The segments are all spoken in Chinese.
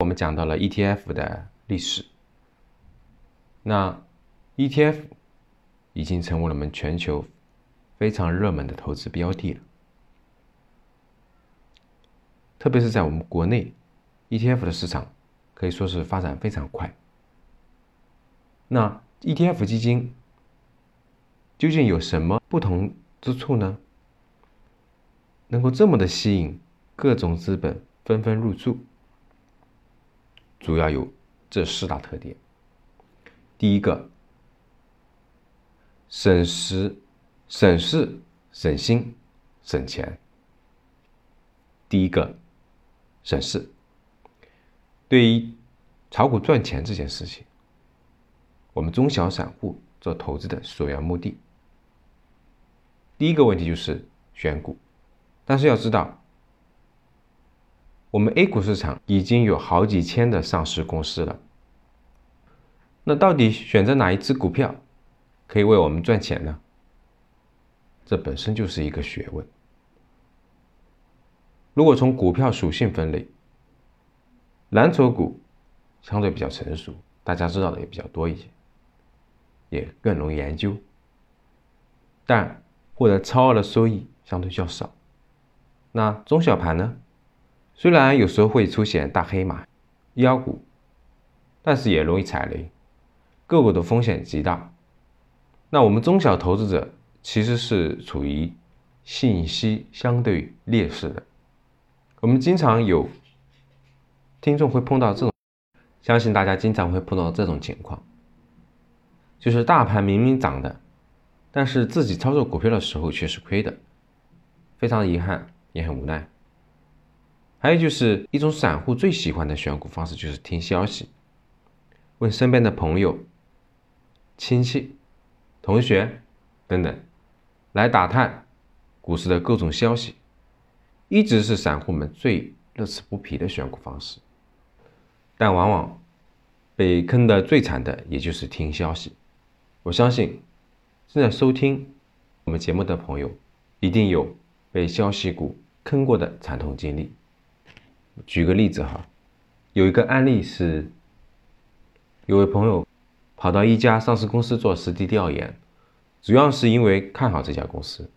我们讲到了 ETF 的历史，那 ETF 已经成为了我们全球非常热门的投资标的了，特别是在我们国内，ETF 的市场可以说是发展非常快。那 ETF 基金究竟有什么不同之处呢？能够这么的吸引各种资本纷纷入驻？主要有这四大特点。第一个，省时、省事、省心、省钱。第一个，省事。对于炒股赚钱这件事情，我们中小散户做投资的首要目的，第一个问题就是选股。但是要知道。我们 A 股市场已经有好几千的上市公司了，那到底选择哪一只股票可以为我们赚钱呢？这本身就是一个学问。如果从股票属性分类，蓝筹股相对比较成熟，大家知道的也比较多一些，也更容易研究，但获得超额的收益相对较少。那中小盘呢？虽然有时候会出现大黑马、妖股，但是也容易踩雷，个股的风险极大。那我们中小投资者其实是处于信息相对劣势的。我们经常有听众会碰到这种，相信大家经常会碰到这种情况，就是大盘明明涨的，但是自己操作股票的时候却是亏的，非常遗憾，也很无奈。还有就是一种散户最喜欢的选股方式，就是听消息，问身边的朋友、亲戚、同学等等，来打探股市的各种消息，一直是散户们最乐此不疲的选股方式。但往往被坑的最惨的，也就是听消息。我相信正在收听我们节目的朋友，一定有被消息股坑过的惨痛经历。举个例子哈，有一个案例是，有位朋友跑到一家上市公司做实地调研，主要是因为看好这家公司，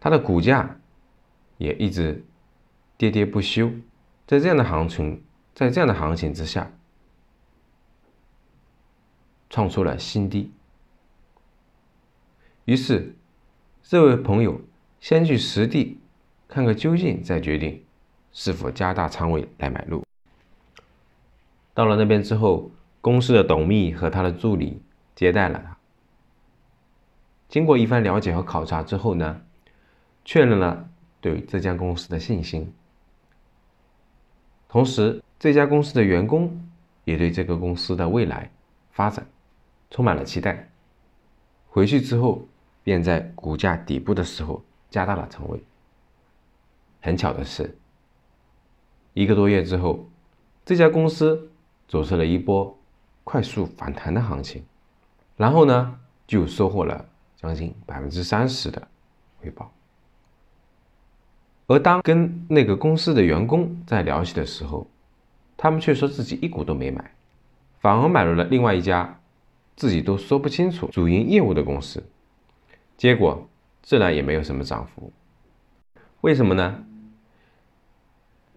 它的股价也一直跌跌不休，在这样的行情，在这样的行情之下，创出了新低。于是，这位朋友先去实地。看个究竟，再决定是否加大仓位来买入。到了那边之后，公司的董秘和他的助理接待了他。经过一番了解和考察之后呢，确认了对这家公司的信心。同时，这家公司的员工也对这个公司的未来发展充满了期待。回去之后，便在股价底部的时候加大了仓位。很巧的是，一个多月之后，这家公司走出了一波快速反弹的行情，然后呢，就收获了将近百分之三十的回报。而当跟那个公司的员工在聊起的时候，他们却说自己一股都没买，反而买入了另外一家自己都说不清楚主营业务的公司，结果自然也没有什么涨幅。为什么呢？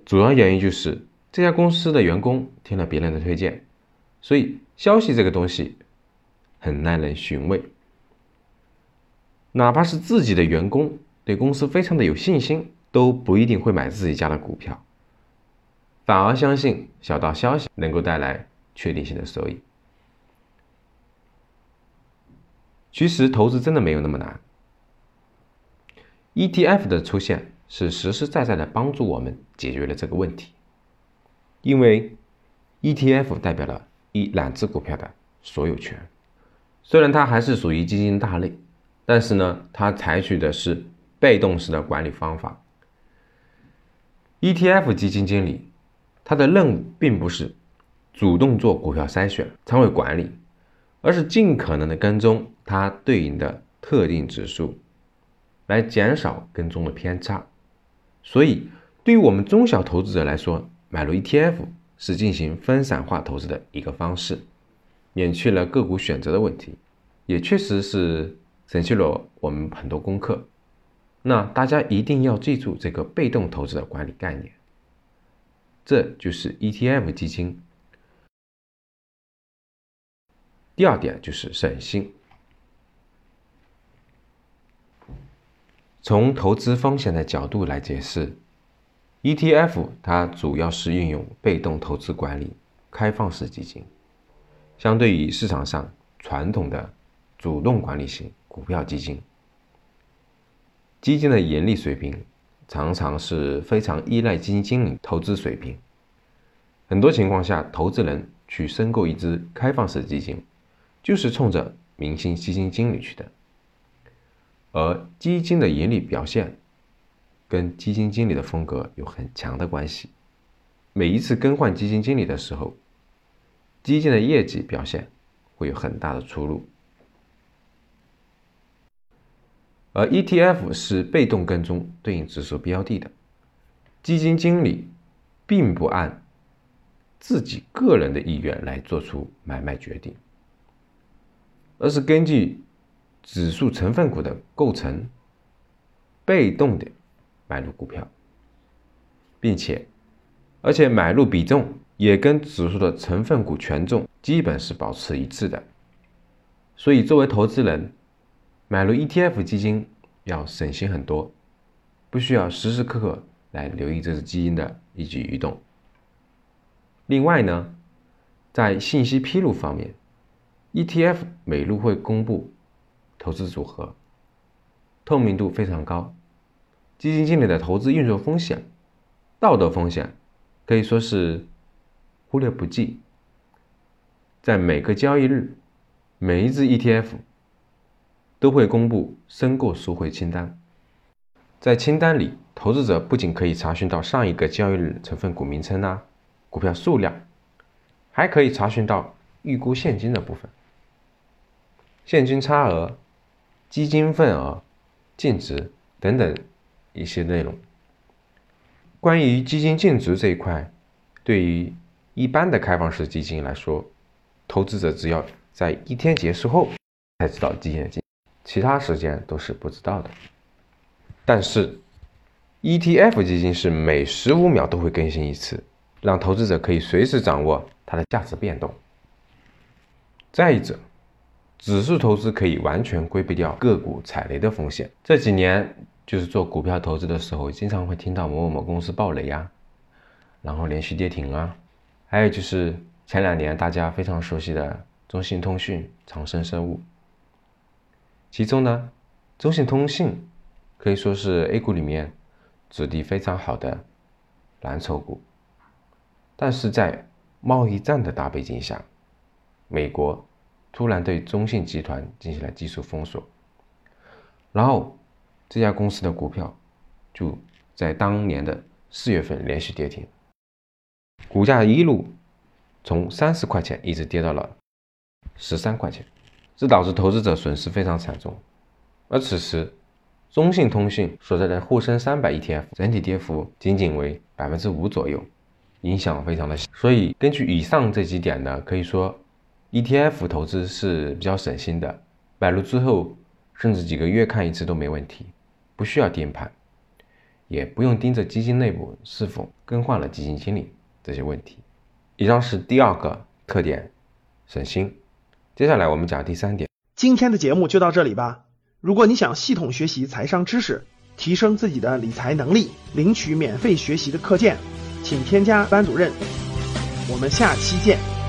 主要原因就是这家公司的员工听了别人的推荐，所以消息这个东西很耐人寻味。哪怕是自己的员工对公司非常的有信心，都不一定会买自己家的股票，反而相信小道消息能够带来确定性的收益。其实投资真的没有那么难。ETF 的出现是实实在在的帮助我们解决了这个问题，因为 ETF 代表了一两只股票的所有权。虽然它还是属于基金大类，但是呢，它采取的是被动式的管理方法。ETF 基金经理他的任务并不是主动做股票筛选、仓位管理，而是尽可能的跟踪它对应的特定指数。来减少跟踪的偏差，所以对于我们中小投资者来说，买入 ETF 是进行分散化投资的一个方式，免去了个股选择的问题，也确实是省去了我们很多功课。那大家一定要记住这个被动投资的管理概念，这就是 ETF 基金。第二点就是省心。从投资风险的角度来解释，ETF 它主要是运用被动投资管理开放式基金，相对于市场上传统的主动管理型股票基金。基金的盈利水平常常是非常依赖基金经理投资水平。很多情况下，投资人去申购一支开放式基金，就是冲着明星基金经理去的。而基金的盈利表现跟基金经理的风格有很强的关系。每一次更换基金经理的时候，基金的业绩表现会有很大的出入。而 ETF 是被动跟踪对应指数标的的，基金经理并不按自己个人的意愿来做出买卖决定，而是根据指数成分股的构成，被动的买入股票，并且，而且买入比重也跟指数的成分股权重基本是保持一致的，所以作为投资人。买入 ETF 基金要省心很多，不需要时时刻刻来留意这只基金的一举一动。另外呢，在信息披露方面，ETF 每日会公布投资组合，透明度非常高，基金经理的投资运作风险、道德风险可以说是忽略不计。在每个交易日，每一只 ETF。都会公布申购赎回清单，在清单里，投资者不仅可以查询到上一个交易日成分股名称啊、股票数量，还可以查询到预估现金的部分、现金差额、基金份额、净值等等一些内容。关于基金净值这一块，对于一般的开放式基金来说，投资者只要在一天结束后才知道基金的净。其他时间都是不知道的，但是 ETF 基金是每十五秒都会更新一次，让投资者可以随时掌握它的价值变动。再者，指数投资可以完全规避掉个股踩雷的风险。这几年就是做股票投资的时候，经常会听到某某某公司爆雷呀，然后连续跌停啊，还有就是前两年大家非常熟悉的中信通讯、长生生物。其中呢，中信通信可以说是 A 股里面质地非常好的蓝筹股，但是在贸易战的大背景下，美国突然对中信集团进行了技术封锁，然后这家公司的股票就在当年的四月份连续跌停，股价一路从三十块钱一直跌到了十三块钱。这导致投资者损失非常惨重，而此时，中信通讯所在的沪深三百 ETF 整体跌幅仅仅为百分之五左右，影响非常的小。所以，根据以上这几点呢，可以说，ETF 投资是比较省心的，买入之后甚至几个月看一次都没问题，不需要盯盘，也不用盯着基金内部是否更换了基金经理这些问题。以上是第二个特点，省心。接下来我们讲第三点。今天的节目就到这里吧。如果你想系统学习财商知识，提升自己的理财能力，领取免费学习的课件，请添加班主任。我们下期见。